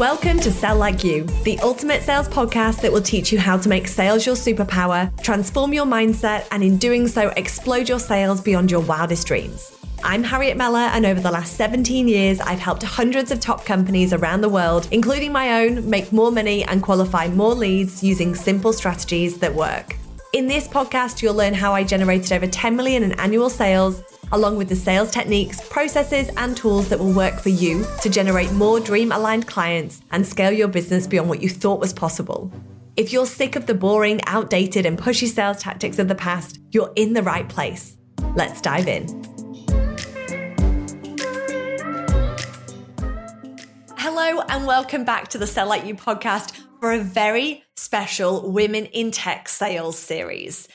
Welcome to Sell Like You, the ultimate sales podcast that will teach you how to make sales your superpower, transform your mindset, and in doing so, explode your sales beyond your wildest dreams. I'm Harriet Meller, and over the last 17 years, I've helped hundreds of top companies around the world, including my own, make more money and qualify more leads using simple strategies that work. In this podcast, you'll learn how I generated over 10 million in annual sales along with the sales techniques, processes, and tools that will work for you to generate more dream aligned clients and scale your business beyond what you thought was possible. If you're sick of the boring, outdated, and pushy sales tactics of the past, you're in the right place. Let's dive in. Hello, and welcome back to the Sell Like You podcast for a very special Women in Tech sales series.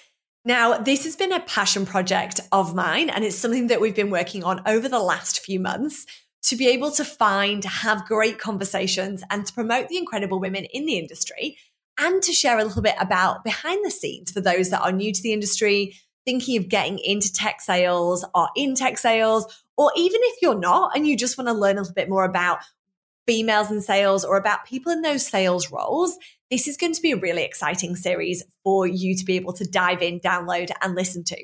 Now, this has been a passion project of mine, and it's something that we've been working on over the last few months to be able to find, have great conversations, and to promote the incredible women in the industry, and to share a little bit about behind the scenes for those that are new to the industry, thinking of getting into tech sales or in tech sales, or even if you're not and you just want to learn a little bit more about females in sales or about people in those sales roles, this is going to be a really exciting series for you to be able to dive in, download, and listen to.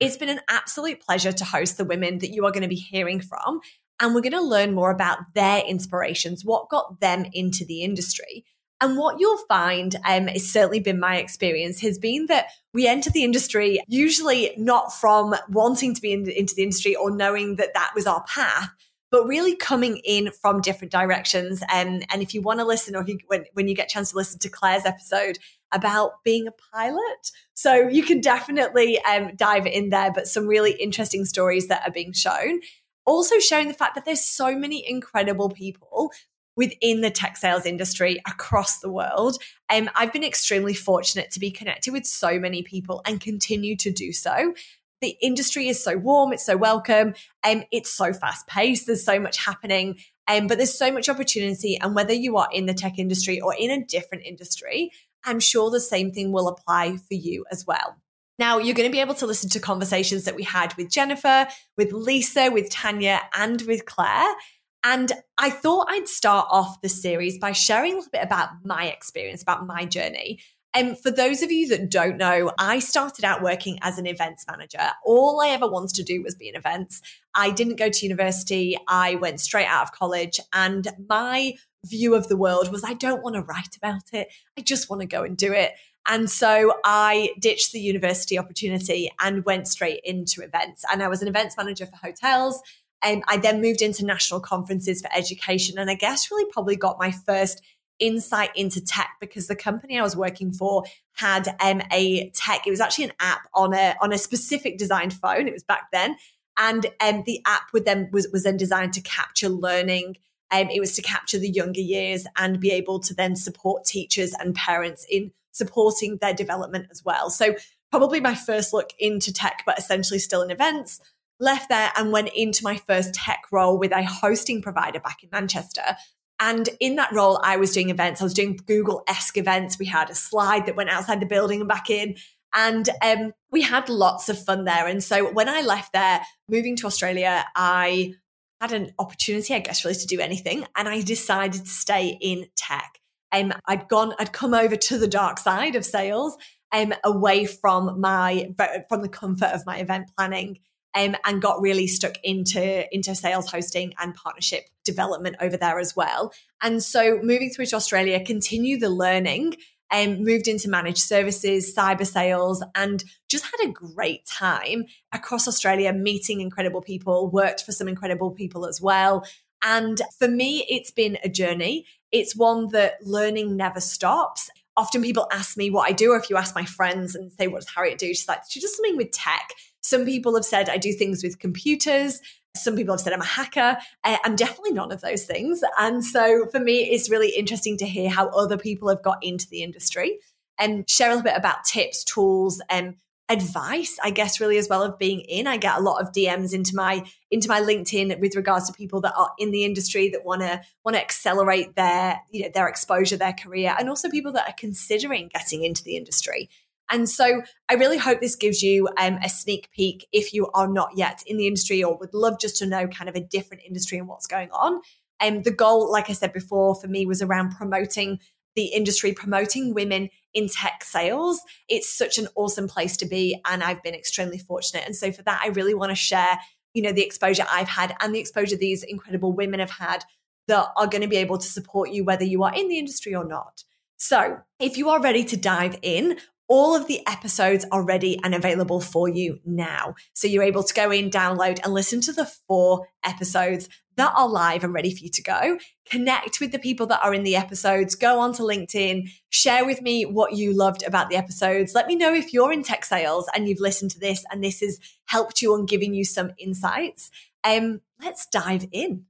It's been an absolute pleasure to host the women that you are going to be hearing from. And we're going to learn more about their inspirations, what got them into the industry. And what you'll find, um, has certainly been my experience, has been that we enter the industry usually not from wanting to be in, into the industry or knowing that that was our path, but really coming in from different directions. And, and if you want to listen, or if you, when, when you get a chance to listen to Claire's episode about being a pilot, so you can definitely um, dive in there, but some really interesting stories that are being shown. Also showing the fact that there's so many incredible people within the tech sales industry across the world. Um, I've been extremely fortunate to be connected with so many people and continue to do so the industry is so warm, it's so welcome, and um, it's so fast paced. There's so much happening, um, but there's so much opportunity. And whether you are in the tech industry or in a different industry, I'm sure the same thing will apply for you as well. Now, you're going to be able to listen to conversations that we had with Jennifer, with Lisa, with Tanya, and with Claire. And I thought I'd start off the series by sharing a little bit about my experience, about my journey. And for those of you that don't know, I started out working as an events manager. All I ever wanted to do was be in events. I didn't go to university. I went straight out of college and my view of the world was I don't want to write about it. I just want to go and do it. And so I ditched the university opportunity and went straight into events. And I was an events manager for hotels. And I then moved into national conferences for education. And I guess really probably got my first insight into tech because the company I was working for had um, a tech. It was actually an app on a on a specific designed phone. It was back then, and um, the app would then was was then designed to capture learning. Um, it was to capture the younger years and be able to then support teachers and parents in supporting their development as well. So probably my first look into tech, but essentially still in events. Left there and went into my first tech role with a hosting provider back in Manchester and in that role, I was doing events. I was doing Google esque events. We had a slide that went outside the building and back in. And um, we had lots of fun there. And so when I left there, moving to Australia, I had an opportunity, I guess, really to do anything. And I decided to stay in tech. Um, I'd gone, I'd come over to the dark side of sales, um, away from my from the comfort of my event planning um, and got really stuck into into sales hosting and partnership development over there as well. And so moving through to Australia, continue the learning and um, moved into managed services, cyber sales, and just had a great time across Australia, meeting incredible people, worked for some incredible people as well. And for me, it's been a journey. It's one that learning never stops. Often people ask me what I do, or if you ask my friends and say, What does Harriet do? She's like, She does something with tech. Some people have said I do things with computers. Some people have said I'm a hacker. I'm definitely none of those things. And so for me, it's really interesting to hear how other people have got into the industry and share a little bit about tips, tools, and advice i guess really as well of being in i get a lot of dms into my into my linkedin with regards to people that are in the industry that want to want to accelerate their you know their exposure their career and also people that are considering getting into the industry and so I really hope this gives you um, a sneak peek if you are not yet in the industry or would love just to know kind of a different industry and what's going on. And um, the goal, like I said before, for me was around promoting the industry, promoting women in tech sales. It's such an awesome place to be. And I've been extremely fortunate. And so for that, I really want to share, you know, the exposure I've had and the exposure these incredible women have had that are going to be able to support you, whether you are in the industry or not. So if you are ready to dive in, all of the episodes are ready and available for you now. So you're able to go in, download, and listen to the four episodes that are live and ready for you to go. Connect with the people that are in the episodes. Go onto LinkedIn, share with me what you loved about the episodes. Let me know if you're in tech sales and you've listened to this and this has helped you on giving you some insights. Um, let's dive in.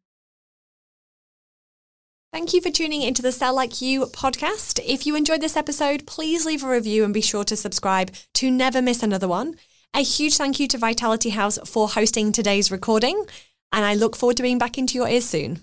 Thank you for tuning into the Sell Like You podcast. If you enjoyed this episode, please leave a review and be sure to subscribe to never miss another one. A huge thank you to Vitality House for hosting today's recording, and I look forward to being back into your ears soon.